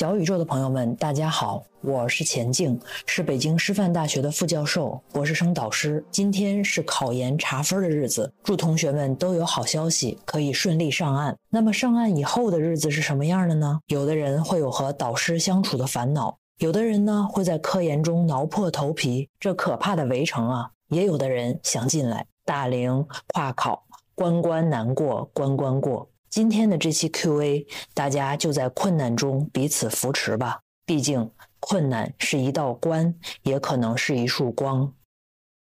小宇宙的朋友们，大家好，我是钱静，是北京师范大学的副教授、博士生导师。今天是考研查分的日子，祝同学们都有好消息，可以顺利上岸。那么上岸以后的日子是什么样的呢？有的人会有和导师相处的烦恼，有的人呢会在科研中挠破头皮，这可怕的围城啊！也有的人想进来，大龄跨考，关关难过关关过。今天的这期 Q&A，大家就在困难中彼此扶持吧。毕竟困难是一道关，也可能是一束光。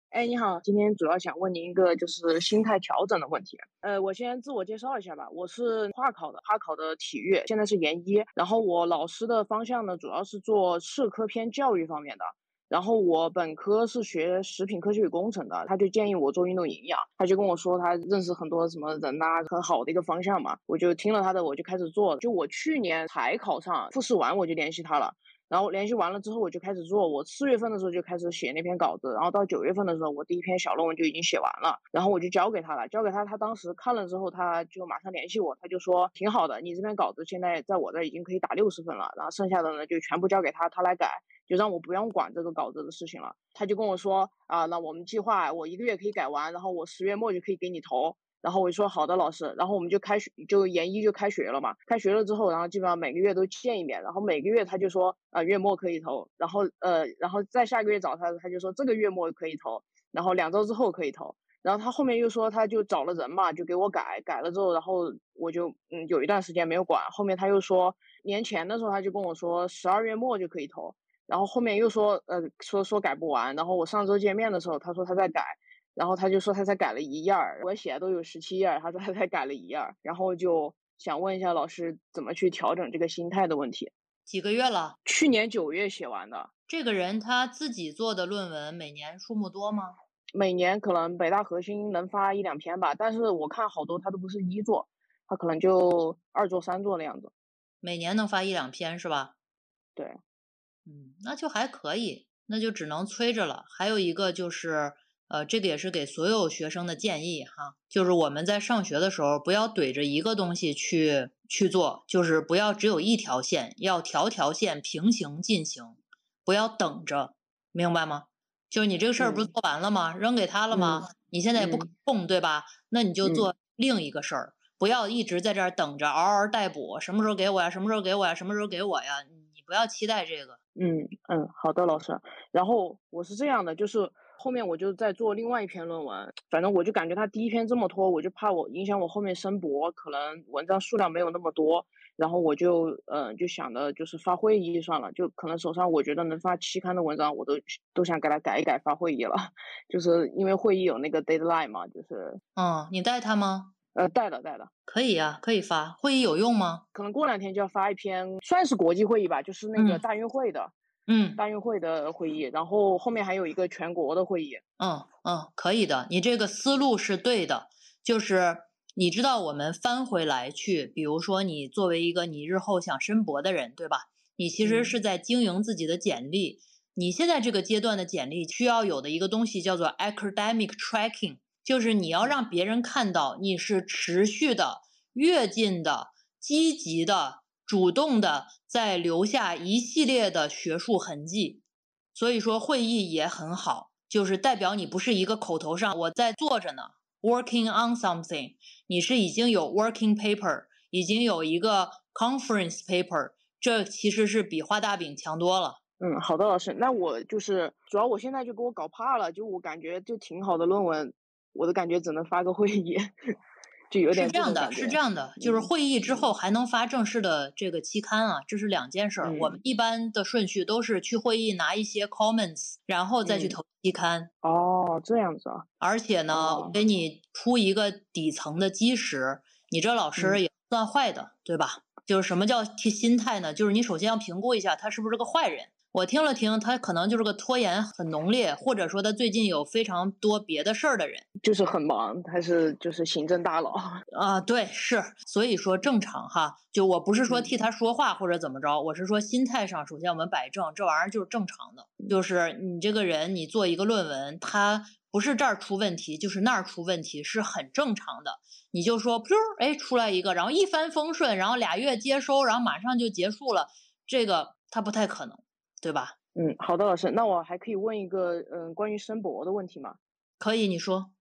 哎，你好，今天主要想问您一个就是心态调整的问题。呃，我先自我介绍一下吧，我是跨考的，跨考的体育，现在是研一。然后我老师的方向呢，主要是做社科偏教育方面的。然后我本科是学食品科学与工程的，他就建议我做运动营养，他就跟我说他认识很多什么人呐，很好的一个方向嘛，我就听了他的，我就开始做。就我去年才考上，复试完我就联系他了，然后联系完了之后我就开始做。我四月份的时候就开始写那篇稿子，然后到九月份的时候，我第一篇小论文就已经写完了，然后我就交给他了，交给他，他当时看了之后，他就马上联系我，他就说挺好的，你这篇稿子现在在我这已经可以打六十分了，然后剩下的呢就全部交给他，他来改。就让我不用管这个稿子的事情了，他就跟我说啊，那我们计划我一个月可以改完，然后我十月末就可以给你投，然后我就说好的老师，然后我们就开学就研一就开学了嘛，开学了之后，然后基本上每个月都见一面，然后每个月他就说啊月末可以投，然后呃然后再下个月找他，他就说这个月末可以投，然后两周之后可以投，然后他后面又说他就找了人嘛，就给我改，改了之后，然后我就嗯有一段时间没有管，后面他又说年前的时候他就跟我说十二月末就可以投。然后后面又说，呃，说说改不完。然后我上周见面的时候，他说他在改，然后他就说他才改了一页儿，我写的都有十七页，他说他才改了一页儿。然后就想问一下老师，怎么去调整这个心态的问题？几个月了？去年九月写完的。这个人他自己做的论文每年数目多吗？每年可能北大核心能发一两篇吧，但是我看好多他都不是一作，他可能就二作三作那样子。每年能发一两篇是吧？对。嗯，那就还可以，那就只能催着了。还有一个就是，呃，这个也是给所有学生的建议哈，就是我们在上学的时候不要怼着一个东西去去做，就是不要只有一条线，要条条线平行进行，不要等着，明白吗？就是你这个事儿不是做完了吗？扔给他了吗？你现在也不可控，对吧？那你就做另一个事儿，不要一直在这儿等着，嗷嗷待哺，什么时候给我呀？什么时候给我呀？什么时候给我呀？你不要期待这个。嗯嗯，好的，老师。然后我是这样的，就是后面我就在做另外一篇论文，反正我就感觉他第一篇这么拖，我就怕我影响我后面申博，可能文章数量没有那么多。然后我就嗯就想着就是发会议算了，就可能手上我觉得能发期刊的文章，我都都想给他改一改发会议了，就是因为会议有那个 deadline 嘛，就是。嗯，你带他吗？呃，带了带了，可以呀，可以发。会议有用吗？可能过两天就要发一篇，算是国际会议吧，就是那个大运会的，嗯，大运会的会议。然后后面还有一个全国的会议。嗯嗯，可以的，你这个思路是对的。就是你知道，我们翻回来去，比如说你作为一个你日后想申博的人，对吧？你其实是在经营自己的简历。你现在这个阶段的简历需要有的一个东西叫做 academic tracking。就是你要让别人看到你是持续的、跃进的、积极的、主动的，在留下一系列的学术痕迹。所以说会议也很好，就是代表你不是一个口头上我在做着呢，working on something，你是已经有 working paper，已经有一个 conference paper，这其实是比画大饼强多了。嗯，好的，老师，那我就是主要我现在就给我搞怕了，就我感觉就挺好的论文。我的感觉只能发个会议，就有点是这样的，是这样的，就是会议之后还能发正式的这个期刊啊，这是两件事儿。我们一般的顺序都是去会议拿一些 comments，然后再去投期刊。哦，这样子啊。而且呢，给你铺一个底层的基石，你这老师也不算坏的，对吧？就是什么叫心态呢？就是你首先要评估一下他是不是个坏人。我听了听，他可能就是个拖延很浓烈，或者说他最近有非常多别的事儿的人，就是很忙，他是就是行政大佬。啊，对，是，所以说正常哈，就我不是说替他说话或者怎么着，我是说心态上，首先我们摆正，这玩意儿就是正常的，就是你这个人，你做一个论文，他不是这儿出问题，就是那儿出问题，是很正常的，你就说噗，哎，出来一个，然后一帆风顺，然后俩月接收，然后马上就结束了。这个他不太可能，对吧？嗯，好的，老师，那我还可以问一个嗯关于申博的问题吗？可以，你说。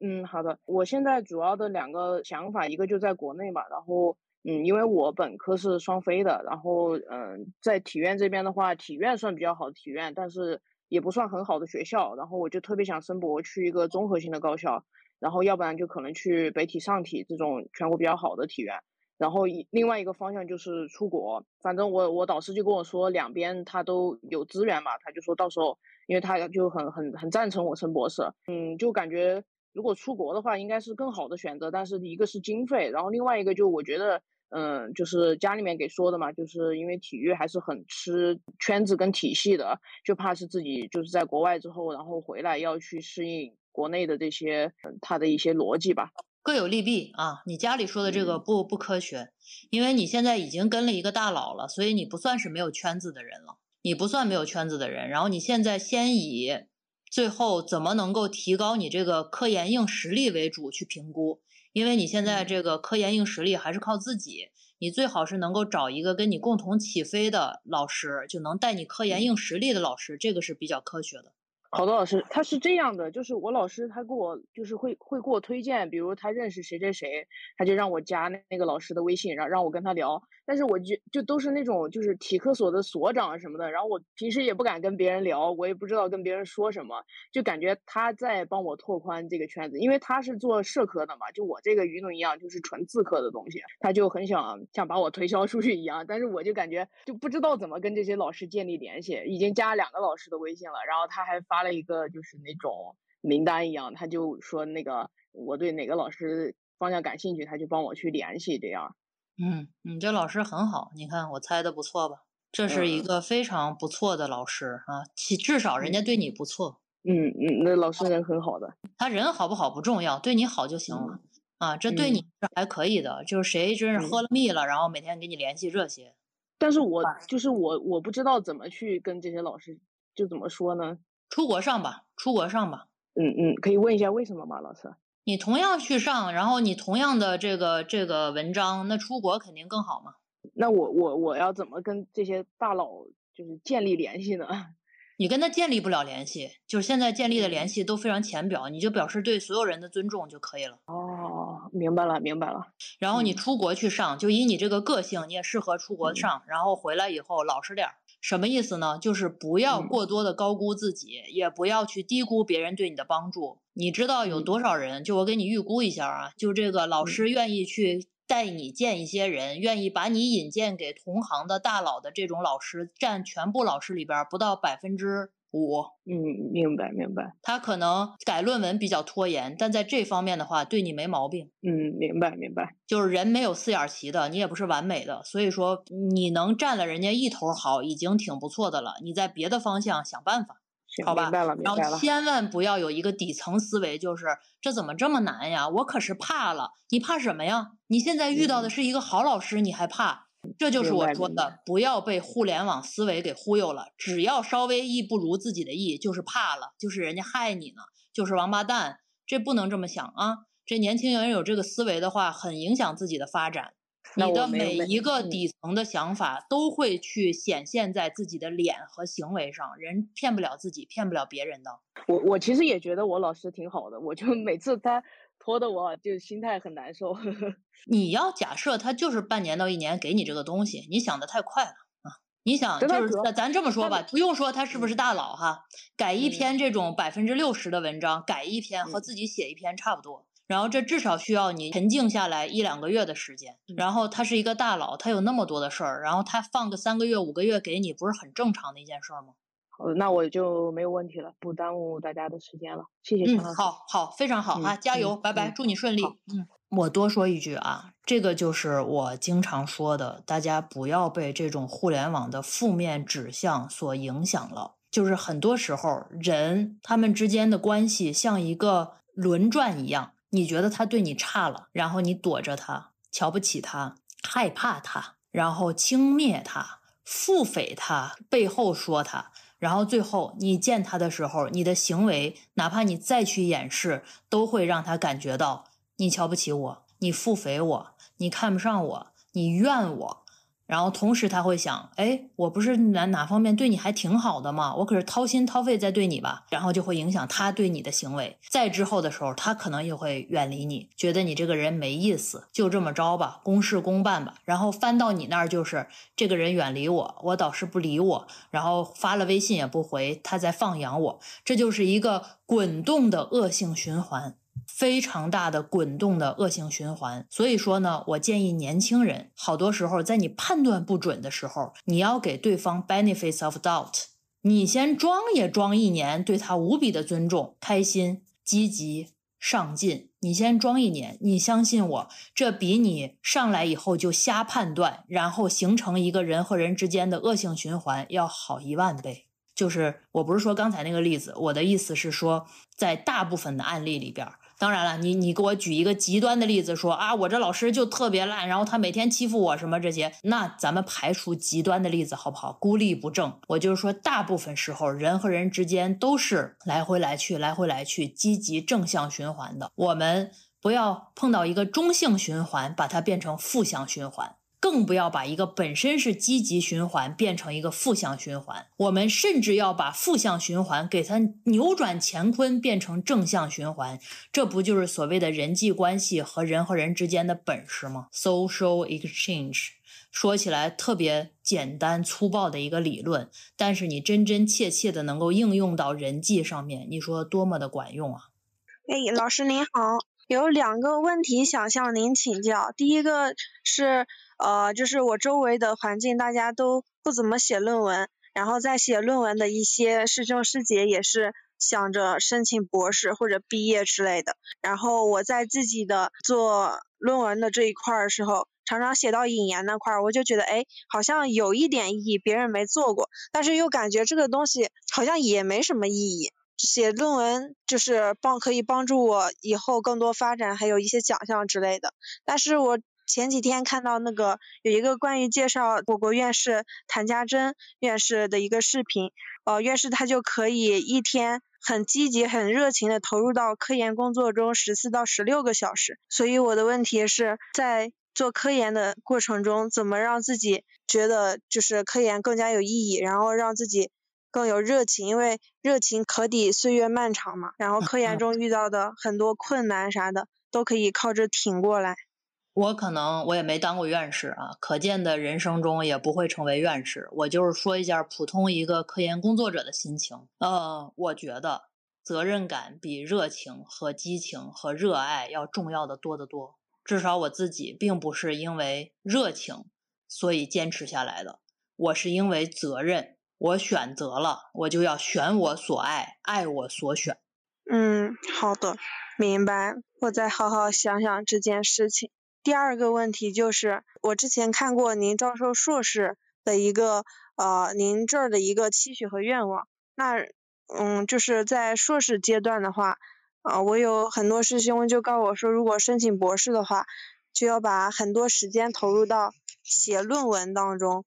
嗯，好的。我现在主要的两个想法，一个就在国内嘛，然后嗯，因为我本科是双非的，然后嗯，在体院这边的话，体院算比较好的体院，但是也不算很好的学校，然后我就特别想申博去一个综合性的高校，然后要不然就可能去北体、上体这种全国比较好的体院，然后一另外一个方向就是出国，反正我我导师就跟我说，两边他都有资源嘛，他就说到时候，因为他就很很很赞成我升博士，嗯，就感觉。如果出国的话，应该是更好的选择，但是一个是经费，然后另外一个就我觉得，嗯，就是家里面给说的嘛，就是因为体育还是很吃圈子跟体系的，就怕是自己就是在国外之后，然后回来要去适应国内的这些他的一些逻辑吧，各有利弊啊。你家里说的这个不不科学，因为你现在已经跟了一个大佬了，所以你不算是没有圈子的人了，你不算没有圈子的人，然后你现在先以。最后怎么能够提高你这个科研硬实力为主去评估？因为你现在这个科研硬实力还是靠自己，你最好是能够找一个跟你共同起飞的老师，就能带你科研硬实力的老师，这个是比较科学的。好多老师他是这样的，就是我老师他给我就是会会给我推荐，比如他认识谁谁谁，他就让我加那那个老师的微信，让让我跟他聊。但是我就就都是那种就是体科所的所长什么的，然后我平时也不敢跟别人聊，我也不知道跟别人说什么，就感觉他在帮我拓宽这个圈子，因为他是做社科的嘛，就我这个鱼龙一样就是纯自科的东西，他就很想想把我推销出去一样，但是我就感觉就不知道怎么跟这些老师建立联系，已经加两个老师的微信了，然后他还发了一个就是那种名单一样，他就说那个我对哪个老师方向感兴趣，他就帮我去联系这样。嗯，你这老师很好，你看我猜的不错吧？这是一个非常不错的老师啊，其至少人家对你不错。嗯嗯，那老师人很好的。他人好不好不重要，对你好就行了啊。这对你是还可以的，就是谁真是喝了蜜了，然后每天给你联系这些。但是我就是我，我不知道怎么去跟这些老师，就怎么说呢？出国上吧，出国上吧。嗯嗯，可以问一下为什么吗，老师？你同样去上，然后你同样的这个这个文章，那出国肯定更好嘛？那我我我要怎么跟这些大佬就是建立联系呢？你跟他建立不了联系，就是现在建立的联系都非常浅表，你就表示对所有人的尊重就可以了。哦，明白了，明白了。然后你出国去上，就以你这个个性，你也适合出国上，然后回来以后老实点儿。什么意思呢？就是不要过多的高估自己，也不要去低估别人对你的帮助。你知道有多少人？就我给你预估一下啊，就这个老师愿意去带你见一些人，愿意把你引荐给同行的大佬的这种老师，占全部老师里边不到百分之。五，嗯，明白明白。他可能改论文比较拖延，但在这方面的话，对你没毛病。嗯，明白明白。就是人没有四眼齐的，你也不是完美的，所以说你能占了人家一头好，已经挺不错的了。你在别的方向想办法，好吧？然后千万不要有一个底层思维，就是这怎么这么难呀？我可是怕了。你怕什么呀？你现在遇到的是一个好老师，你还怕？这就是我说的，不要被互联网思维给忽悠了。只要稍微意不如自己的意，就是怕了，就是人家害你呢，就是王八蛋。这不能这么想啊！这年轻人有这个思维的话，很影响自己的发展。你的每一个底层的想法都会去显现在自己的脸和行为上。人骗不了自己，骗不了别人的。我我其实也觉得我老师挺好的，我就每次他。拖的我就心态很难受。你要假设他就是半年到一年给你这个东西，你想的太快了啊！你想就是咱这么说吧，不用说他是不是大佬哈，改一篇这种百分之六十的文章，改一篇和自己写一篇差不多。然后这至少需要你沉静下来一两个月的时间。然后他是一个大佬，他有那么多的事儿，然后他放个三个月五个月给你，不是很正常的一件事吗？好，那我就没有问题了，不耽误大家的时间了。谢谢嗯，好好，非常好啊，加油，拜拜，祝你顺利。嗯，我多说一句啊，这个就是我经常说的，大家不要被这种互联网的负面指向所影响了。就是很多时候人他们之间的关系像一个轮转一样，你觉得他对你差了，然后你躲着他，瞧不起他，害怕他，然后轻蔑他，腹诽他，背后说他。然后最后你见他的时候，你的行为，哪怕你再去掩饰，都会让他感觉到你瞧不起我，你腹诽我，你看不上我，你怨我，然后同时他会想，哎，我不是哪哪方面对你还挺好的吗？我可是掏心掏肺在对你吧，然后就会影响他对你的行为。再之后的时候，他可能也会远离你，觉得你这个人没意思，就这么着吧，公事公办吧。然后翻到你那儿就是这个人远离我，我导师不理我，然后发了微信也不回，他在放养我，这就是一个滚动的恶性循环。非常大的滚动的恶性循环，所以说呢，我建议年轻人，好多时候在你判断不准的时候，你要给对方 benefits of doubt，你先装也装一年，对他无比的尊重、开心、积极、上进，你先装一年，你相信我，这比你上来以后就瞎判断，然后形成一个人和人之间的恶性循环要好一万倍。就是我不是说刚才那个例子，我的意思是说，在大部分的案例里边。当然了，你你给我举一个极端的例子，说啊，我这老师就特别烂，然后他每天欺负我什么这些，那咱们排除极端的例子好不好？孤立不正。我就是说，大部分时候人和人之间都是来回来去，来回来去，积极正向循环的。我们不要碰到一个中性循环，把它变成负向循环。更不要把一个本身是积极循环变成一个负向循环。我们甚至要把负向循环给它扭转乾坤，变成正向循环。这不就是所谓的人际关系和人和人之间的本事吗？Social exchange 说起来特别简单粗暴的一个理论，但是你真真切切的能够应用到人际上面，你说多么的管用啊！哎，老师您好，有两个问题想向您请教。第一个是。呃，就是我周围的环境，大家都不怎么写论文，然后在写论文的一些师兄师姐也是想着申请博士或者毕业之类的。然后我在自己的做论文的这一块儿的时候，常常写到引言那块儿，我就觉得，哎，好像有一点意义，别人没做过，但是又感觉这个东西好像也没什么意义。写论文就是帮可以帮助我以后更多发展，还有一些奖项之类的，但是我。前几天看到那个有一个关于介绍我国院士谭家珍院士的一个视频，呃，院士他就可以一天很积极、很热情的投入到科研工作中十四到十六个小时。所以我的问题是在做科研的过程中，怎么让自己觉得就是科研更加有意义，然后让自己更有热情，因为热情可抵岁月漫长嘛。然后科研 中遇到的很多困难啥的，都可以靠着挺过来。我可能我也没当过院士啊，可见的人生中也不会成为院士。我就是说一下普通一个科研工作者的心情。呃，我觉得责任感比热情和激情和热爱要重要的多得多。至少我自己并不是因为热情所以坚持下来的，我是因为责任，我选择了，我就要选我所爱，爱我所选。嗯，好的，明白。我再好好想想这件事情。第二个问题就是，我之前看过您招收硕士的一个呃，您这儿的一个期许和愿望。那嗯，就是在硕士阶段的话，呃，我有很多师兄就告诉我说，如果申请博士的话，就要把很多时间投入到写论文当中。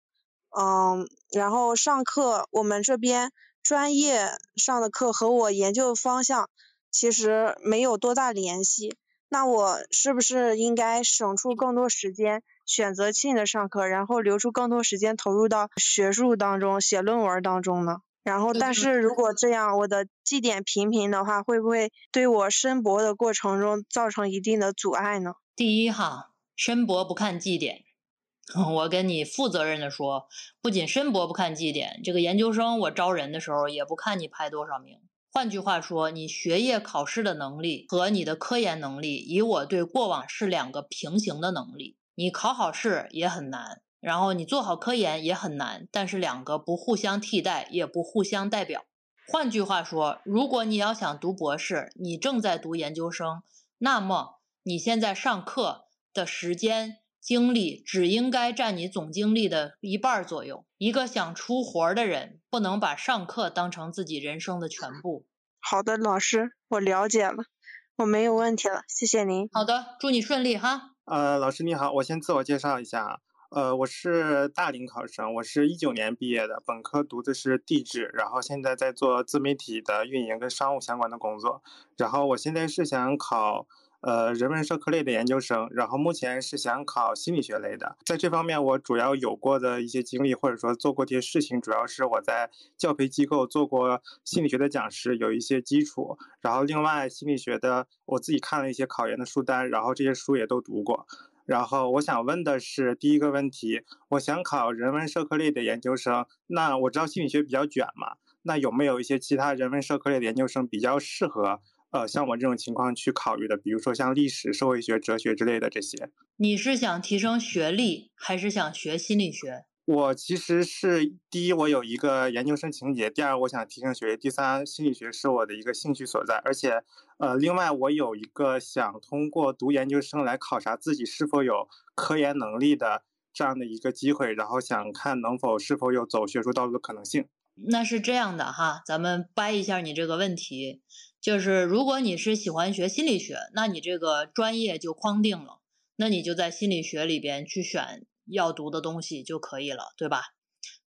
嗯，然后上课，我们这边专业上的课和我研究方向其实没有多大联系。那我是不是应该省出更多时间，选择性的上课，然后留出更多时间投入到学术当中、写论文当中呢？然后，但是如果这样，我的绩点平平的话，会不会对我申博的过程中造成一定的阻碍呢？第一哈，申博不看绩点，我跟你负责任的说，不仅申博不看绩点，这个研究生我招人的时候也不看你排多少名。换句话说，你学业考试的能力和你的科研能力，以我对过往是两个平行的能力。你考好试也很难，然后你做好科研也很难，但是两个不互相替代，也不互相代表。换句话说，如果你要想读博士，你正在读研究生，那么你现在上课的时间。精力只应该占你总精力的一半左右。一个想出活的人，不能把上课当成自己人生的全部。好的，老师，我了解了，我没有问题了，谢谢您。好的，祝你顺利哈。呃，老师你好，我先自我介绍一下，呃，我是大龄考生，我是一九年毕业的，本科读的是地质，然后现在在做自媒体的运营跟商务相关的工作，然后我现在是想考。呃人文社科类的研究生，然后目前是想考心理学类的。在这方面，我主要有过的一些经历，或者说做过这些事情，主要是我在教培机构做过心理学的讲师，有一些基础。然后另外心理学的，我自己看了一些考研的书单，然后这些书也都读过。然后我想问的是，第一个问题，我想考人文社科类的研究生，那我知道心理学比较卷嘛，那有没有一些其他人文社科类的研究生比较适合，呃，像我这种情况去考虑的？比如说像历史、社会学、哲学之类的这些。你是想提升学历，还是想学心理学？我其实是第一，我有一个研究生情节；第二，我想提升学历；第三，心理学是我的一个兴趣所在。而且，呃，另外我有一个想通过读研究生来考察自己是否有科研能力的这样的一个机会，然后想看能否是否有走学术道路的可能性。那是这样的哈，咱们掰一下你这个问题，就是如果你是喜欢学心理学，那你这个专业就框定了，那你就在心理学里边去选。要读的东西就可以了，对吧？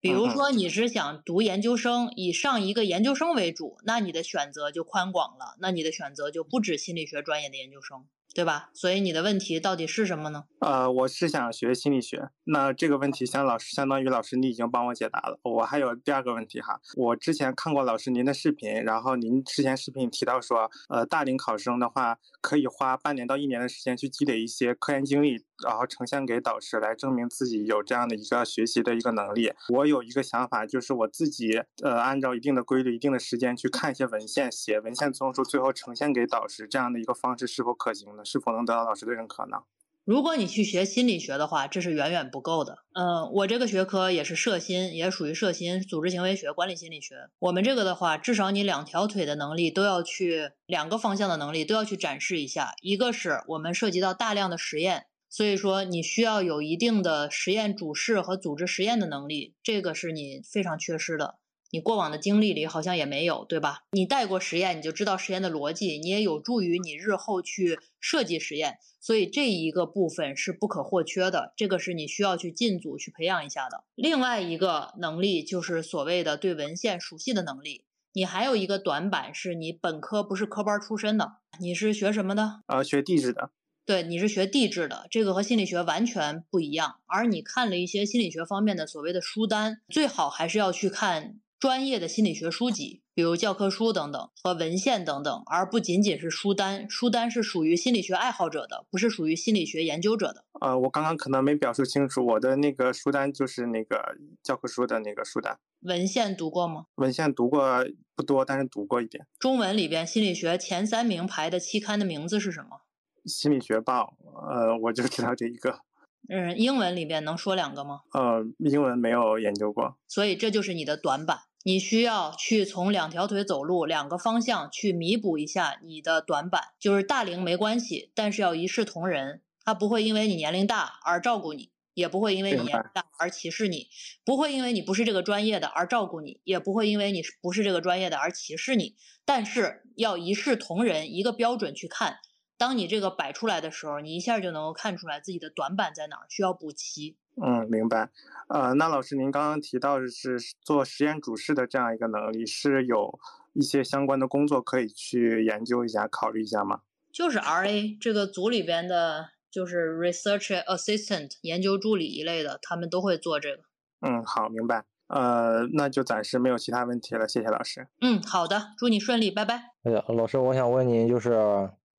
比如说你是想读研究生，以上一个研究生为主，那你的选择就宽广了，那你的选择就不止心理学专业的研究生。对吧？所以你的问题到底是什么呢？呃，我是想学心理学。那这个问题，相老师相当于老师你已经帮我解答了。我还有第二个问题哈。我之前看过老师您的视频，然后您之前视频提到说，呃，大龄考生的话，可以花半年到一年的时间去积累一些科研经历，然后呈现给导师来证明自己有这样的一个学习的一个能力。我有一个想法，就是我自己呃，按照一定的规律、一定的时间去看一些文献，写文献综述，最后呈现给导师，这样的一个方式是否可行？是否能得到老师的认可呢？如果你去学心理学的话，这是远远不够的。嗯，我这个学科也是社心，也属于社心，组织行为学、管理心理学。我们这个的话，至少你两条腿的能力都要去，两个方向的能力都要去展示一下。一个是我们涉及到大量的实验，所以说你需要有一定的实验主事和组织实验的能力，这个是你非常缺失的。你过往的经历里好像也没有，对吧？你带过实验，你就知道实验的逻辑，你也有助于你日后去设计实验，所以这一个部分是不可或缺的，这个是你需要去进组去培养一下的。另外一个能力就是所谓的对文献熟悉的能力。你还有一个短板是你本科不是科班出身的，你是学什么的？呃，学地质的。对，你是学地质的，这个和心理学完全不一样。而你看了一些心理学方面的所谓的书单，最好还是要去看。专业的心理学书籍，比如教科书等等和文献等等，而不仅仅是书单。书单是属于心理学爱好者的，不是属于心理学研究者的。呃，我刚刚可能没表述清楚，我的那个书单就是那个教科书的那个书单。文献读过吗？文献读过不多，但是读过一点。中文里边心理学前三名排的期刊的名字是什么？心理学报。呃，我就知道这一个。嗯，英文里边能说两个吗？呃，英文没有研究过。所以这就是你的短板。你需要去从两条腿走路，两个方向去弥补一下你的短板。就是大龄没关系，但是要一视同仁。他不会因为你年龄大而照顾你，也不会因为你年龄大而歧视你，不会因为你不是这个专业的而照顾你，也不会因为你不是这个专业的而歧视你。但是要一视同仁，一个标准去看。当你这个摆出来的时候，你一下就能够看出来自己的短板在哪儿，需要补齐。嗯，明白。呃，那老师，您刚刚提到的是做实验主事的这样一个能力，是有一些相关的工作可以去研究一下、考虑一下吗？就是 RA 这个组里边的，就是 Research Assistant 研究助理一类的，他们都会做这个。嗯，好，明白。呃，那就暂时没有其他问题了，谢谢老师。嗯，好的，祝你顺利，拜拜。哎呀，老师，我想问您，就是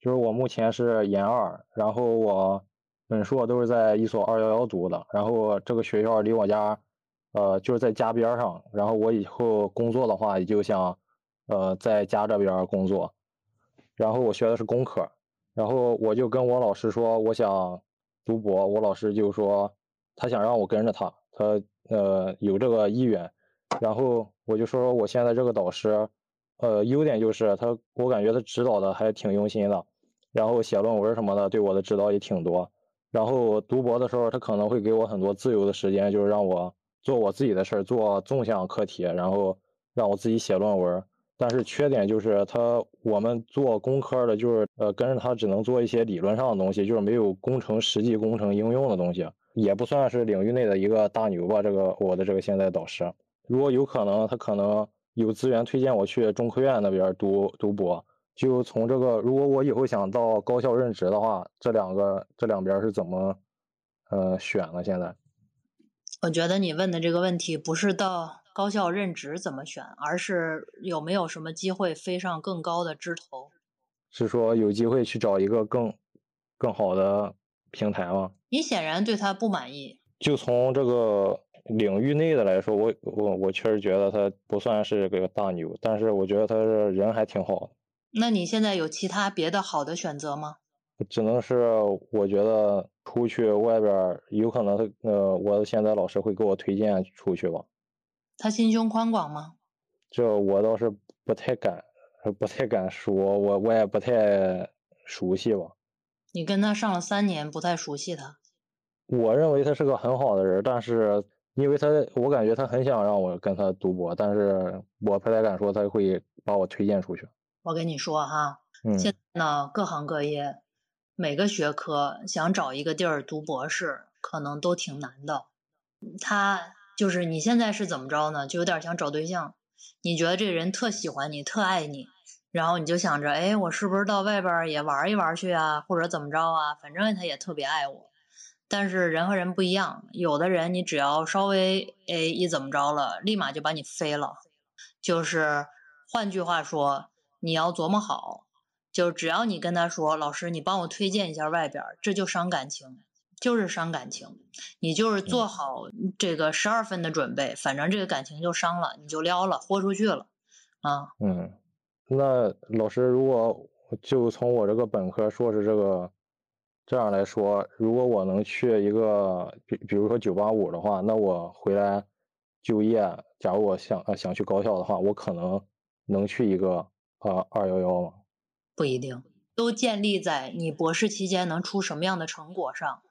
就是我目前是研二，然后我。本硕都是在一所二幺幺读的，然后这个学校离我家，呃，就是在家边上。然后我以后工作的话，也就想，呃，在家这边工作。然后我学的是工科，然后我就跟我老师说，我想读博。我老师就说，他想让我跟着他，他呃有这个意愿。然后我就说，我现在这个导师，呃，优点就是他，我感觉他指导的还挺用心的，然后写论文什么的，对我的指导也挺多。然后读博的时候，他可能会给我很多自由的时间，就是让我做我自己的事儿，做纵向课题，然后让我自己写论文。但是缺点就是他我们做工科的，就是呃跟着他只能做一些理论上的东西，就是没有工程实际工程应用的东西，也不算是领域内的一个大牛吧。这个我的这个现在导师，如果有可能，他可能有资源推荐我去中科院那边读读博。就从这个，如果我以后想到高校任职的话，这两个这两边是怎么呃选呢？现在？我觉得你问的这个问题不是到高校任职怎么选，而是有没有什么机会飞上更高的枝头。是说有机会去找一个更更好的平台吗？你显然对他不满意。就从这个领域内的来说，我我我确实觉得他不算是个大牛，但是我觉得他是人还挺好的。那你现在有其他别的好的选择吗？只能是我觉得出去外边有可能他呃，我现在老师会给我推荐出去吧。他心胸宽广吗？这我倒是不太敢。不太敢说，我我也不太熟悉吧。你跟他上了三年，不太熟悉他。我认为他是个很好的人，但是因为他，我感觉他很想让我跟他读博，但是我不太敢说他会把我推荐出去。我跟你说哈，现在呢，各行各业每个学科想找一个地儿读博士，可能都挺难的。他就是你现在是怎么着呢？就有点想找对象。你觉得这人特喜欢你，特爱你，然后你就想着，哎，我是不是到外边也玩一玩去啊，或者怎么着啊？反正他也特别爱我。但是人和人不一样，有的人你只要稍微哎一怎么着了，立马就把你飞了。就是换句话说，你要琢磨好，就只要你跟他说，老师，你帮我推荐一下外边，这就伤感情。就是伤感情，你就是做好这个十二分的准备，反正这个感情就伤了，你就撩了，豁出去了，啊。嗯，那老师，如果就从我这个本科、硕士这个这样来说，如果我能去一个，比比如说九八五的话，那我回来就业，假如我想呃想去高校的话，我可能能去一个呃二幺幺吗？不一定，都建立在你博士期间能出什么样的成果上。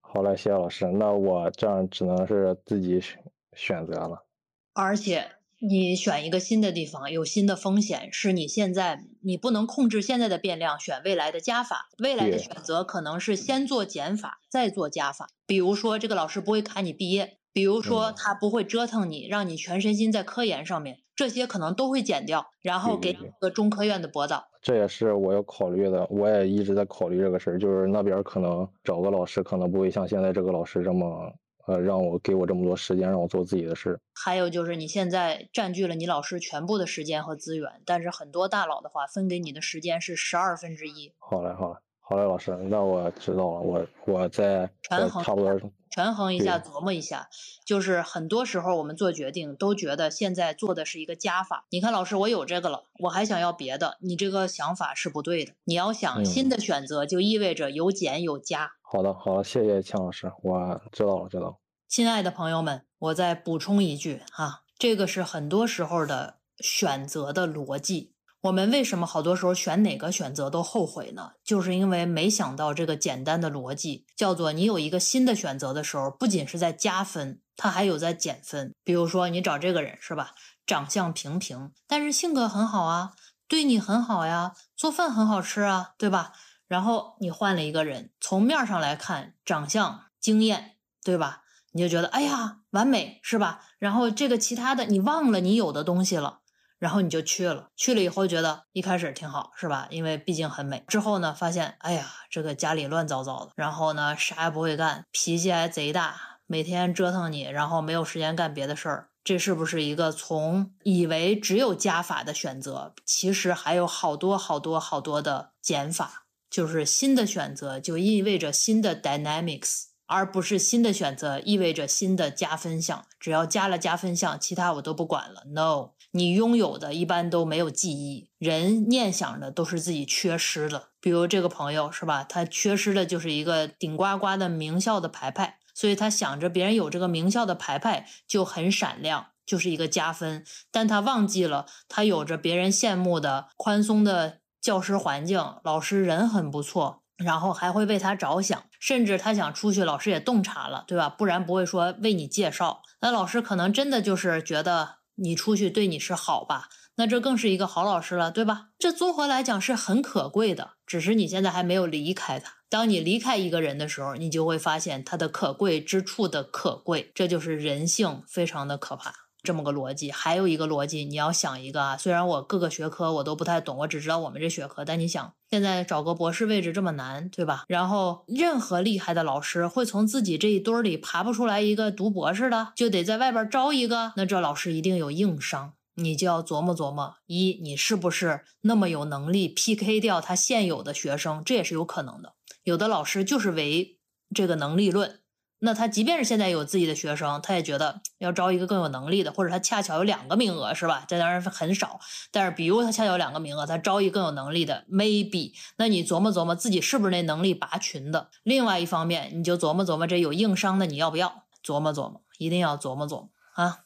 好嘞，谢谢老师。那我这样只能是自己选选择了。而且你选一个新的地方，有新的风险，是你现在你不能控制现在的变量，选未来的加法。未来的选择可能是先做减法，再做加法。比如说，这个老师不会卡你毕业；比如说，他不会折腾你，让你全身心在科研上面。这些可能都会减掉，然后给你个中科院的博导。这也是我要考虑的，我也一直在考虑这个事儿。就是那边可能找个老师，可能不会像现在这个老师这么，呃，让我给我这么多时间，让我做自己的事。还有就是你现在占据了你老师全部的时间和资源，但是很多大佬的话分给你的时间是十二分之一。好嘞，好嘞。好嘞，老师，那我知道了，我我再权衡差不多权衡一下，琢磨一下。就是很多时候我们做决定都觉得现在做的是一个加法。你看，老师，我有这个了，我还想要别的，你这个想法是不对的。你要想新的选择，就意味着有减有加。好的，好的，谢谢钱老师，我知道了，知道了。亲爱的朋友们，我再补充一句哈，这个是很多时候的选择的逻辑。我们为什么好多时候选哪个选择都后悔呢？就是因为没想到这个简单的逻辑，叫做你有一个新的选择的时候，不仅是在加分，它还有在减分。比如说你找这个人是吧，长相平平，但是性格很好啊，对你很好呀，做饭很好吃啊，对吧？然后你换了一个人，从面上来看，长相惊艳，对吧？你就觉得哎呀完美是吧？然后这个其他的你忘了你有的东西了。然后你就去了，去了以后觉得一开始挺好，是吧？因为毕竟很美。之后呢，发现哎呀，这个家里乱糟糟的，然后呢，啥也不会干，脾气还贼大，每天折腾你，然后没有时间干别的事儿。这是不是一个从以为只有加法的选择，其实还有好多好多好多的减法？就是新的选择就意味着新的 dynamics，而不是新的选择意味着新的加分项。只要加了加分项，其他我都不管了。No。你拥有的一般都没有记忆，人念想的都是自己缺失的。比如这个朋友是吧？他缺失的就是一个顶呱呱的名校的牌牌，所以他想着别人有这个名校的牌牌就很闪亮，就是一个加分。但他忘记了，他有着别人羡慕的宽松的教师环境，老师人很不错，然后还会为他着想，甚至他想出去，老师也洞察了，对吧？不然不会说为你介绍。那老师可能真的就是觉得。你出去对你是好吧？那这更是一个好老师了，对吧？这综合来讲是很可贵的，只是你现在还没有离开他。当你离开一个人的时候，你就会发现他的可贵之处的可贵，这就是人性，非常的可怕。这么个逻辑。还有一个逻辑，你要想一个啊，虽然我各个学科我都不太懂，我只知道我们这学科，但你想，现在找个博士位置这么难，对吧？然后任何厉害的老师会从自己这一堆儿里爬不出来一个读博士的，就得在外边招一个，那这老师一定有硬伤。你就要琢磨琢磨，一你是不是那么有能力 PK 掉他现有的学生，这也是有可能的。有的老师就是唯这个能力论，那他即便是现在有自己的学生，他也觉得要招一个更有能力的，或者他恰巧有两个名额，是吧？这当然是很少，但是比如他恰巧有两个名额，他招一个更有能力的，maybe。那你琢磨琢磨自己是不是那能力拔群的？另外一方面，你就琢磨琢磨这有硬伤的你要不要？琢磨琢磨，一定要琢磨琢磨啊！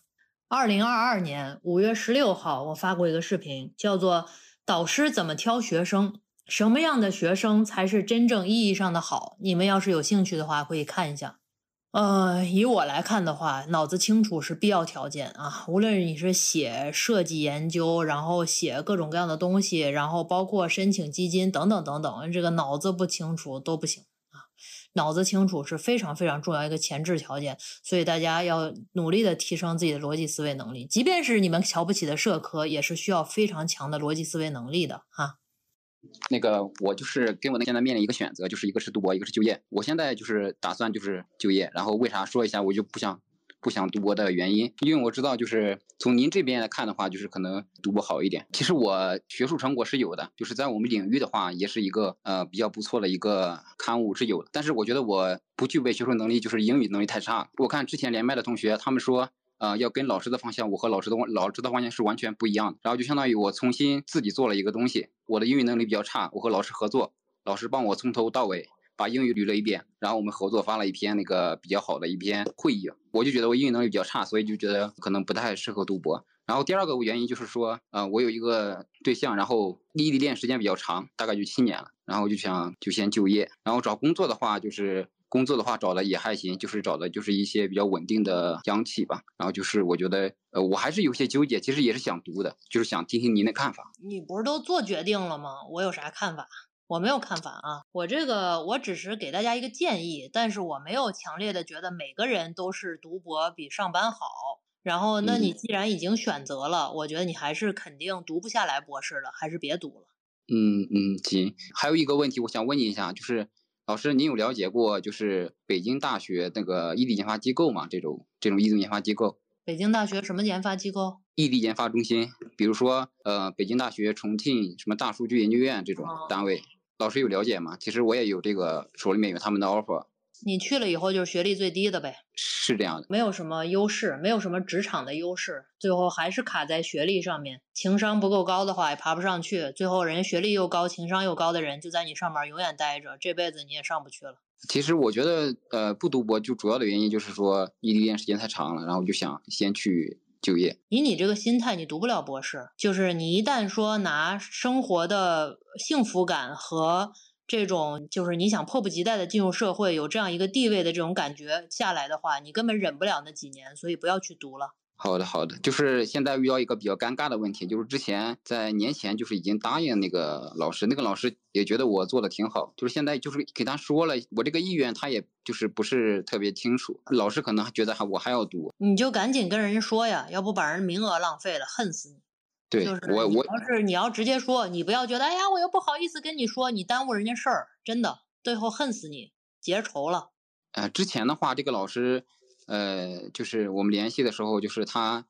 二零二二年五月十六号，我发过一个视频，叫做《导师怎么挑学生》，什么样的学生才是真正意义上的好？你们要是有兴趣的话，可以看一下。呃，以我来看的话，脑子清楚是必要条件啊。无论你是写设计研究，然后写各种各样的东西，然后包括申请基金等等等等，这个脑子不清楚都不行啊。脑子清楚是非常非常重要一个前置条件，所以大家要努力的提升自己的逻辑思维能力。即便是你们瞧不起的社科，也是需要非常强的逻辑思维能力的哈。那个我就是跟我那现在面临一个选择，就是一个是读博，一个是就业。我现在就是打算就是就业，然后为啥说一下，我就不想。不想读博的原因，因为我知道，就是从您这边来看的话，就是可能读博好一点。其实我学术成果是有的，就是在我们领域的话，也是一个呃比较不错的一个刊物是有的。但是我觉得我不具备学术能力，就是英语能力太差。我看之前连麦的同学，他们说，呃，要跟老师的方向，我和老师的老师的方向是完全不一样的。然后就相当于我重新自己做了一个东西，我的英语能力比较差，我和老师合作，老师帮我从头到尾。把英语捋了一遍，然后我们合作发了一篇那个比较好的一篇会议。我就觉得我英语能力比较差，所以就觉得可能不太适合读博。然后第二个原因就是说，呃，我有一个对象，然后异地恋时间比较长，大概就七年了。然后就想就先就业，然后找工作的话，就是工作的话找的也还行，就是找的就是一些比较稳定的央企吧。然后就是我觉得，呃，我还是有些纠结，其实也是想读的，就是想听听您的看法。你不是都做决定了吗？我有啥看法？我没有看法啊，我这个我只是给大家一个建议，但是我没有强烈的觉得每个人都是读博比上班好。然后，那你既然已经选择了，我觉得你还是肯定读不下来博士了，还是别读了。嗯嗯，行。还有一个问题，我想问你一下，就是老师，您有了解过就是北京大学那个异地研发机构吗？这种这种异地研发机构？北京大学什么研发机构？异地研发中心，比如说呃，北京大学重庆什么大数据研究院这种单位。老师有了解吗？其实我也有这个手里面有他们的 offer。你去了以后就是学历最低的呗？是这样的，没有什么优势，没有什么职场的优势，最后还是卡在学历上面。情商不够高的话也爬不上去，最后人学历又高、情商又高的人就在你上面永远待着，这辈子你也上不去了。其实我觉得，呃，不读博就主要的原因就是说异地恋时间太长了，然后就想先去。就业，以你这个心态，你读不了博士。就是你一旦说拿生活的幸福感和这种，就是你想迫不及待的进入社会，有这样一个地位的这种感觉下来的话，你根本忍不了那几年，所以不要去读了。好的，好的，就是现在遇到一个比较尴尬的问题，就是之前在年前就是已经答应那个老师，那个老师也觉得我做的挺好，就是现在就是给他说了我这个意愿，他也就是不是特别清楚，老师可能觉得还我还要读，你就赶紧跟人家说呀，要不把人名额浪费了，恨死你。对，我我要是你要直接说，你不要觉得哎呀，我又不好意思跟你说，你耽误人家事儿，真的，最后恨死你，结仇了。呃，之前的话，这个老师。呃，就是我们联系的时候，就是他，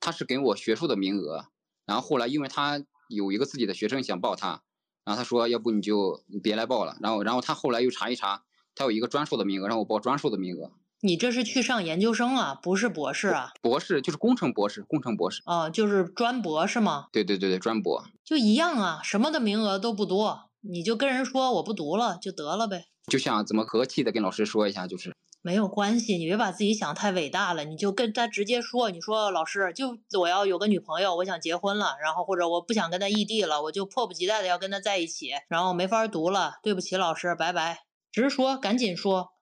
他是给我学术的名额，然后后来因为他有一个自己的学生想报他，然后他说要不你就别来报了，然后然后他后来又查一查，他有一个专硕的名额，让我报专硕的名额。你这是去上研究生啊，不是博士啊？博士就是工程博士，工程博士。哦，就是专博是吗？对对对对，专博。就一样啊，什么的名额都不多，你就跟人说我不读了就得了呗。就想怎么和气的跟老师说一下，就是。没有关系，你别把自己想太伟大了，你就跟他直接说，你说老师，就我要有个女朋友，我想结婚了，然后或者我不想跟他异地了，我就迫不及待的要跟他在一起，然后没法读了，对不起老师，拜拜，直说，赶紧说，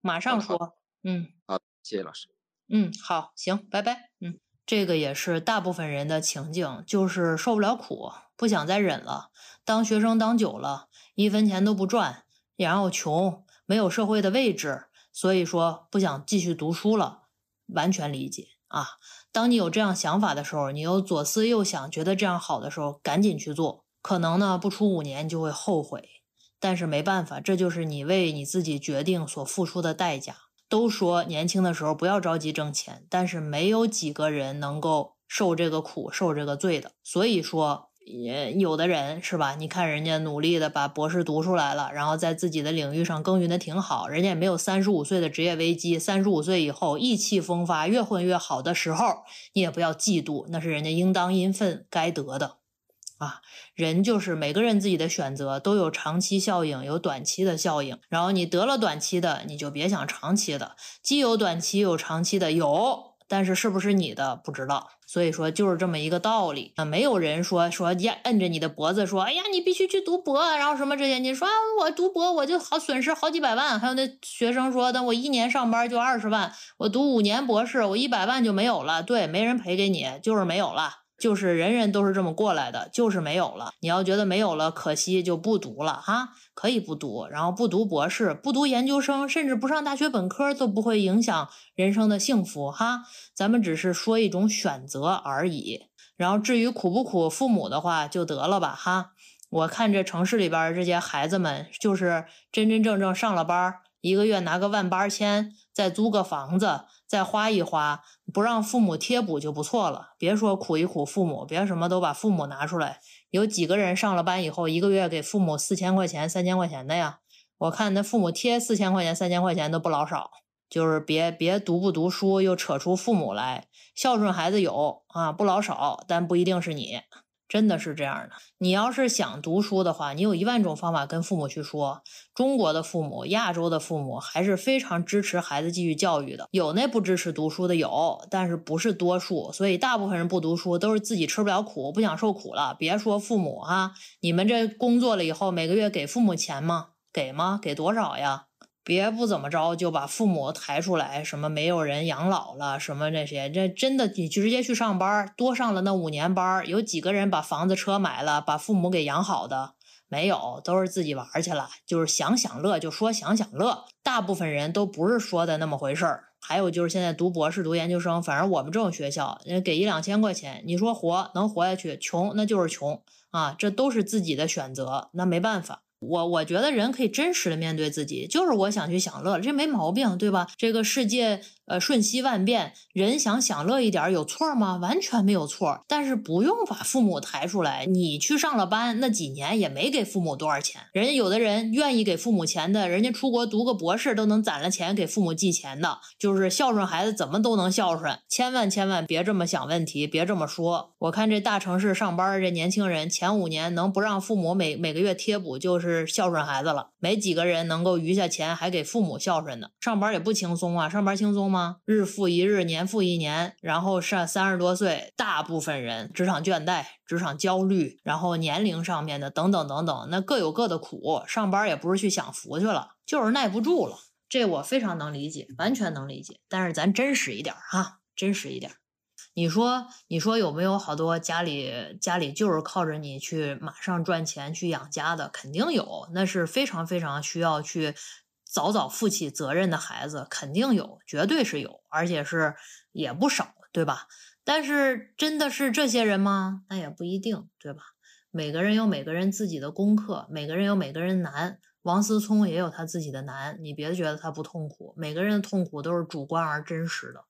马上说，嗯，好，谢谢老师，嗯，好，行，拜拜，嗯，这个也是大部分人的情境，就是受不了苦，不想再忍了，当学生当久了，一分钱都不赚，然后穷，没有社会的位置。所以说不想继续读书了，完全理解。啊。当你有这样想法的时候，你又左思右想，觉得这样好的时候，赶紧去做。可能呢，不出五年就会后悔，但是没办法，这就是你为你自己决定所付出的代价。都说年轻的时候不要着急挣钱，但是没有几个人能够受这个苦、受这个罪的。所以说，也有的人是吧？你看人家努力的把博士读出来了，然后在自己的领域上耕耘的挺好，人家也没有三十五岁的职业危机。三十五岁以后意气风发、越混越好的时候，你也不要嫉妒，那是人家应当应分该得的。啊，人就是每个人自己的选择都有长期效应，有短期的效应。然后你得了短期的，你就别想长期的。既有短期有长期的，有，但是是不是你的不知道。所以说就是这么一个道理啊。没有人说说呀，摁着你的脖子说，哎呀，你必须去读博，然后什么这些。你说我读博我就好损失好几百万。还有那学生说的，我一年上班就二十万，我读五年博士，我一百万就没有了。对，没人赔给你，就是没有了。就是人人都是这么过来的，就是没有了。你要觉得没有了可惜，就不读了哈，可以不读，然后不读博士，不读研究生，甚至不上大学本科都不会影响人生的幸福哈。咱们只是说一种选择而已。然后至于苦不苦，父母的话就得了吧哈。我看这城市里边这些孩子们，就是真真正正上了班，一个月拿个万八千，再租个房子。再花一花，不让父母贴补就不错了。别说苦一苦父母，别什么都把父母拿出来。有几个人上了班以后，一个月给父母四千块钱、三千块钱的呀？我看那父母贴四千块钱、三千块钱都不老少。就是别别读不读书又扯出父母来，孝顺孩子有啊，不老少，但不一定是你。真的是这样的。你要是想读书的话，你有一万种方法跟父母去说。中国的父母、亚洲的父母还是非常支持孩子继续教育的。有那不支持读书的有，但是不是多数。所以大部分人不读书都是自己吃不了苦，不想受苦了。别说父母哈，你们这工作了以后，每个月给父母钱吗？给吗？给多少呀？别不怎么着就把父母抬出来，什么没有人养老了，什么这些，这真的你直接去上班，多上了那五年班，有几个人把房子车买了，把父母给养好的？没有，都是自己玩去了，就是想享乐就说想享乐，大部分人都不是说的那么回事儿。还有就是现在读博士、读研究生，反正我们这种学校，给一两千块钱，你说活能活下去，穷那就是穷啊，这都是自己的选择，那没办法。我我觉得人可以真实的面对自己，就是我想去享乐，这没毛病，对吧？这个世界。呃，瞬息万变，人想享乐一点有错吗？完全没有错。但是不用把父母抬出来。你去上了班，那几年也没给父母多少钱。人家有的人愿意给父母钱的，人家出国读个博士都能攒了钱给父母寄钱的。就是孝顺孩子，怎么都能孝顺。千万千万别这么想问题，别这么说。我看这大城市上班这年轻人，前五年能不让父母每每个月贴补，就是孝顺孩子了。没几个人能够余下钱还给父母孝顺的。上班也不轻松啊，上班轻松吗？日复一日，年复一年，然后上三十多岁，大部分人职场倦怠、职场焦虑，然后年龄上面的等等等等，那各有各的苦。上班也不是去享福去了，就是耐不住了。这我非常能理解，完全能理解。但是咱真实一点哈，真实一点。你说，你说有没有好多家里家里就是靠着你去马上赚钱去养家的？肯定有，那是非常非常需要去。早早负起责任的孩子肯定有，绝对是有，而且是也不少，对吧？但是真的是这些人吗？那也不一定，对吧？每个人有每个人自己的功课，每个人有每个人难。王思聪也有他自己的难，你别觉得他不痛苦，每个人的痛苦都是主观而真实的。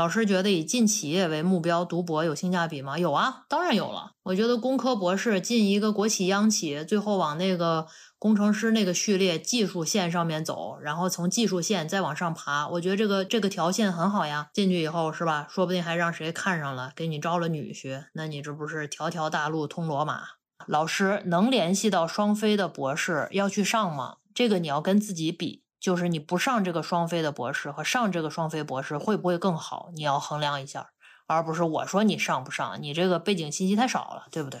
老师觉得以进企业为目标读博有性价比吗？有啊，当然有了。我觉得工科博士进一个国企央企，最后往那个。工程师那个序列技术线上面走，然后从技术线再往上爬，我觉得这个这个条线很好呀。进去以后是吧，说不定还让谁看上了，给你招了女婿，那你这不是条条大路通罗马？老师能联系到双非的博士要去上吗？这个你要跟自己比，就是你不上这个双非的博士和上这个双非博士会不会更好？你要衡量一下，而不是我说你上不上，你这个背景信息太少了，对不对？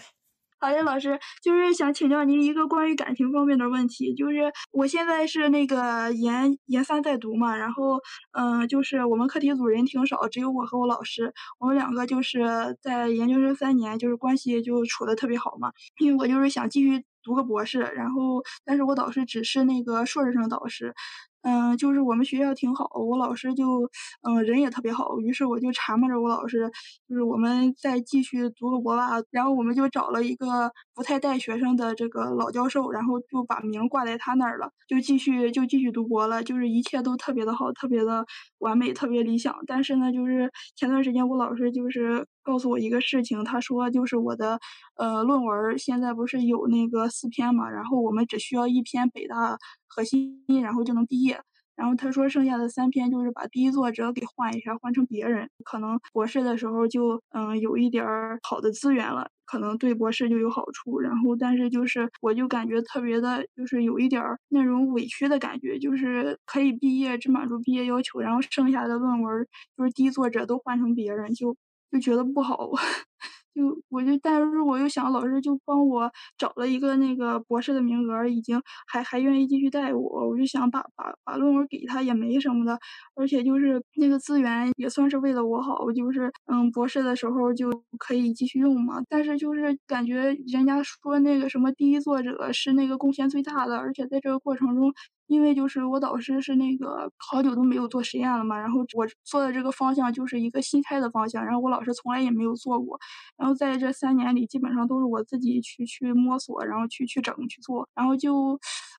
好的，老师，就是想请教您一个关于感情方面的问题，就是我现在是那个研研三在读嘛，然后嗯，就是我们课题组人挺少，只有我和我老师，我们两个就是在研究生三年，就是关系就处的特别好嘛，因为我就是想继续读个博士，然后但是我导师只是那个硕士生导师。嗯，就是我们学校挺好，我老师就嗯人也特别好，于是我就缠磨着我老师，就是我们再继续读个博吧，然后我们就找了一个不太带学生的这个老教授，然后就把名挂在他那儿了，就继续就继续读博了，就是一切都特别的好，特别的完美，特别理想。但是呢，就是前段时间我老师就是告诉我一个事情，他说就是我的呃论文现在不是有那个四篇嘛，然后我们只需要一篇北大。核心，然后就能毕业。然后他说，剩下的三篇就是把第一作者给换一下，换成别人。可能博士的时候就嗯有一点儿好的资源了，可能对博士就有好处。然后，但是就是我就感觉特别的，就是有一点儿那种委屈的感觉，就是可以毕业，只满足毕业要求，然后剩下的论文就是第一作者都换成别人，就就觉得不好。就我就，但是我又想，老师就帮我找了一个那个博士的名额，已经还还愿意继续带我，我就想把把把论文给他也没什么的，而且就是那个资源也算是为了我好，我就是嗯博士的时候就可以继续用嘛。但是就是感觉人家说那个什么第一作者是那个贡献最大的，而且在这个过程中。因为就是我导师是那个好久都没有做实验了嘛，然后我做的这个方向就是一个新开的方向，然后我老师从来也没有做过，然后在这三年里基本上都是我自己去去摸索，然后去去整去做，然后就，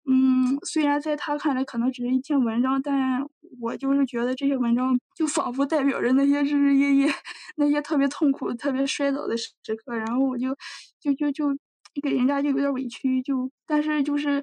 嗯，虽然在他看来可能只是一篇文章，但我就是觉得这些文章就仿佛代表着那些日日夜夜那些特别痛苦、特别摔倒的时刻，然后我就就就就给人家就有点委屈，就但是就是。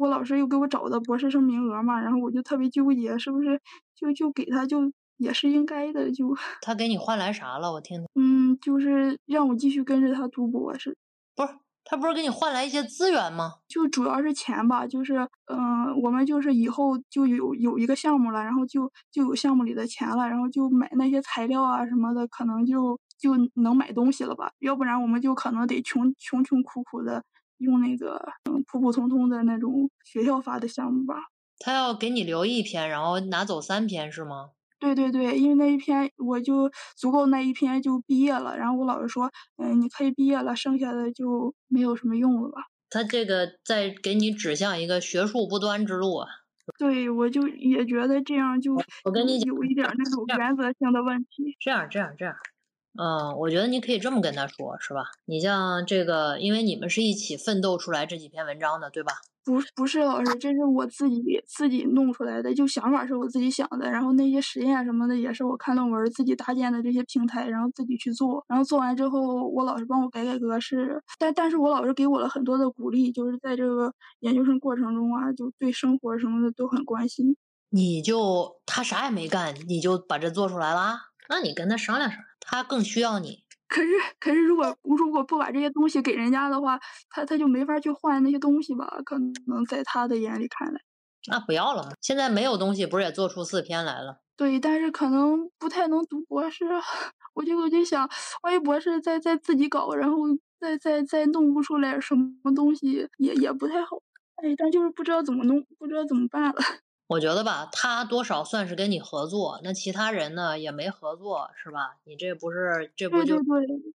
我老师又给我找的博士生名额嘛，然后我就特别纠结，是不是就就给他就也是应该的就。他给你换来啥了？我听听。嗯，就是让我继续跟着他读博士。不是，他不是给你换来一些资源吗？就主要是钱吧，就是嗯，我们就是以后就有有一个项目了，然后就就有项目里的钱了，然后就买那些材料啊什么的，可能就就能买东西了吧？要不然我们就可能得穷穷穷苦苦的。用那个嗯普普通通的那种学校发的项目吧。他要给你留一篇，然后拿走三篇是吗？对对对，因为那一篇我就足够那一篇就毕业了。然后我老师说，嗯，你可以毕业了，剩下的就没有什么用了吧。他这个在给你指向一个学术不端之路啊。对，我就也觉得这样就我跟你有一点那种原则性的问题。这样这样这样。嗯，我觉得你可以这么跟他说，是吧？你像这个，因为你们是一起奋斗出来这几篇文章的，对吧？不，不是老师，这是我自己自己弄出来的，就想法是我自己想的，然后那些实验什么的也是我看论文自己搭建的这些平台，然后自己去做，然后做完之后，我老师帮我改改格式，但但是我老师给我了很多的鼓励，就是在这个研究生过程中啊，就对生活什么的都很关心。你就他啥也没干，你就把这做出来了？那你跟他商量商量。他更需要你，可是可是，如果如果不把这些东西给人家的话，他他就没法去换那些东西吧？可能在他的眼里看来，那不要了。现在没有东西，不是也做出四篇来了？对，但是可能不太能读博士。我就我就想，万一博士再再自己搞，然后再再再弄不出来什么东西，也也不太好。哎，但就是不知道怎么弄，不知道怎么办了。我觉得吧，他多少算是跟你合作，那其他人呢也没合作，是吧？你这不是这不就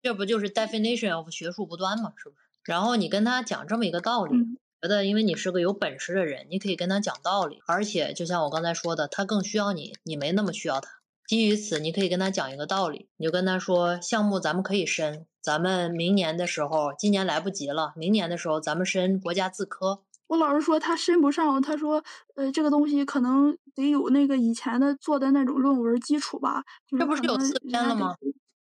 这不就是 definition of 学术不端嘛？是不是？然后你跟他讲这么一个道理，觉得因为你是个有本事的人，你可以跟他讲道理，而且就像我刚才说的，他更需要你，你没那么需要他。基于此，你可以跟他讲一个道理，你就跟他说，项目咱们可以申，咱们明年的时候，今年来不及了，明年的时候咱们申国家自科。我老师说他申不上，他说，呃，这个东西可能得有那个以前的做的那种论文基础吧。这不是有四篇了吗？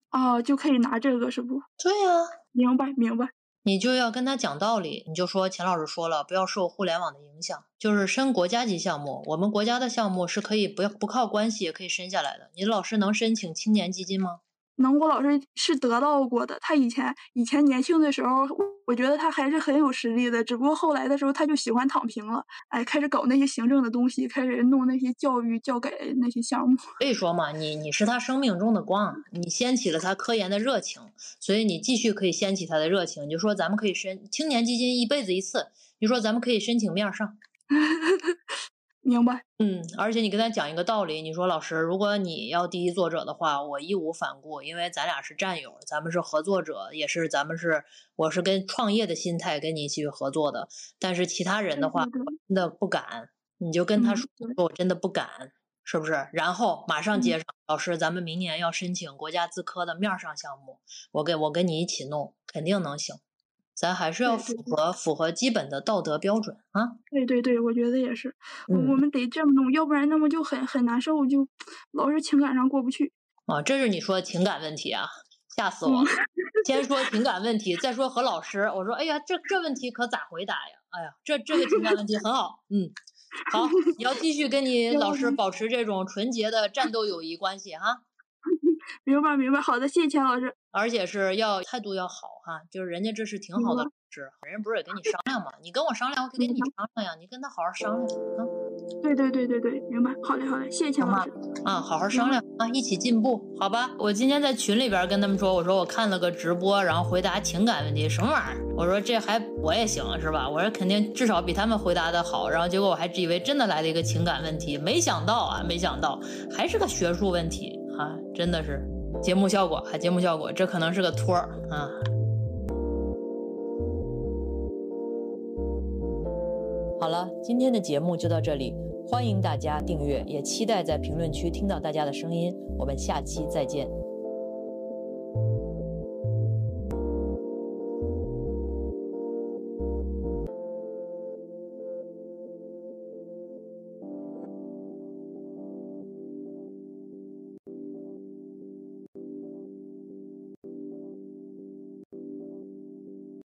啊，就可以拿这个是不？对呀，明白明白。你就要跟他讲道理，你就说钱老师说了，不要受互联网的影响，就是申国家级项目。我们国家的项目是可以不要不靠关系也可以申下来的。你老师能申请青年基金吗？能，国老师是得到过的。他以前以前年轻的时候。我觉得他还是很有实力的，只不过后来的时候他就喜欢躺平了，哎，开始搞那些行政的东西，开始弄那些教育教改那些项目。所以说嘛，你你是他生命中的光，你掀起了他科研的热情，所以你继续可以掀起他的热情。你就说咱们可以申青年基金一辈子一次，你说咱们可以申请面上。明白，嗯，而且你跟他讲一个道理，你说老师，如果你要第一作者的话，我义无反顾，因为咱俩是战友，咱们是合作者，也是咱们是，我是跟创业的心态跟你一起合作的。但是其他人的话，真的不敢，你就跟他嗯说，对说我真的不敢，是不是？然后马上嗯接上，老师，咱们明年要申请国家自科的面儿上项目，我跟我跟你一起弄，肯定能行。咱还是要符合符合基本的道德标准啊。对对对，我觉得也是，我嗯我们得这么弄，要不然那么就很很难受，就老是情感上过不去。啊，这是你说的情感问题啊，吓死我了！先说情感问题，再说和老师。我说，哎呀，这这问题可咋回答呀？哎呀，这这个情感问题很好，嗯，好，你要继续跟你老师保持这种纯洁的战斗友谊关系哈，明白明白，好的，谢谢钱老师。而且是要态度要好哈，就是人家这是挺好的明老师，人家不是也跟你商量吗？你跟我商量，我可以跟你商量呀，你跟他好好商量啊。对对对对对，明白。好嘞好嘞，谢谢钱好吗老师。啊，好好商量啊，一起进步，好吧？我今天在群里边跟他们说，我说我看了个直播，然后回答情感问题，什么玩意儿？我说这还我也行是吧？我说肯定至少比他们回答的好，然后结果我还以为真的来了一个情感问题，没想到啊，没想到还是个学术问题啊，真的是节目效果，啊节目效果，这可能是个托儿啊。好了，今天的节目就到这里，欢迎大家订阅，也期待在评论区听到大家的声音。我们下期再见。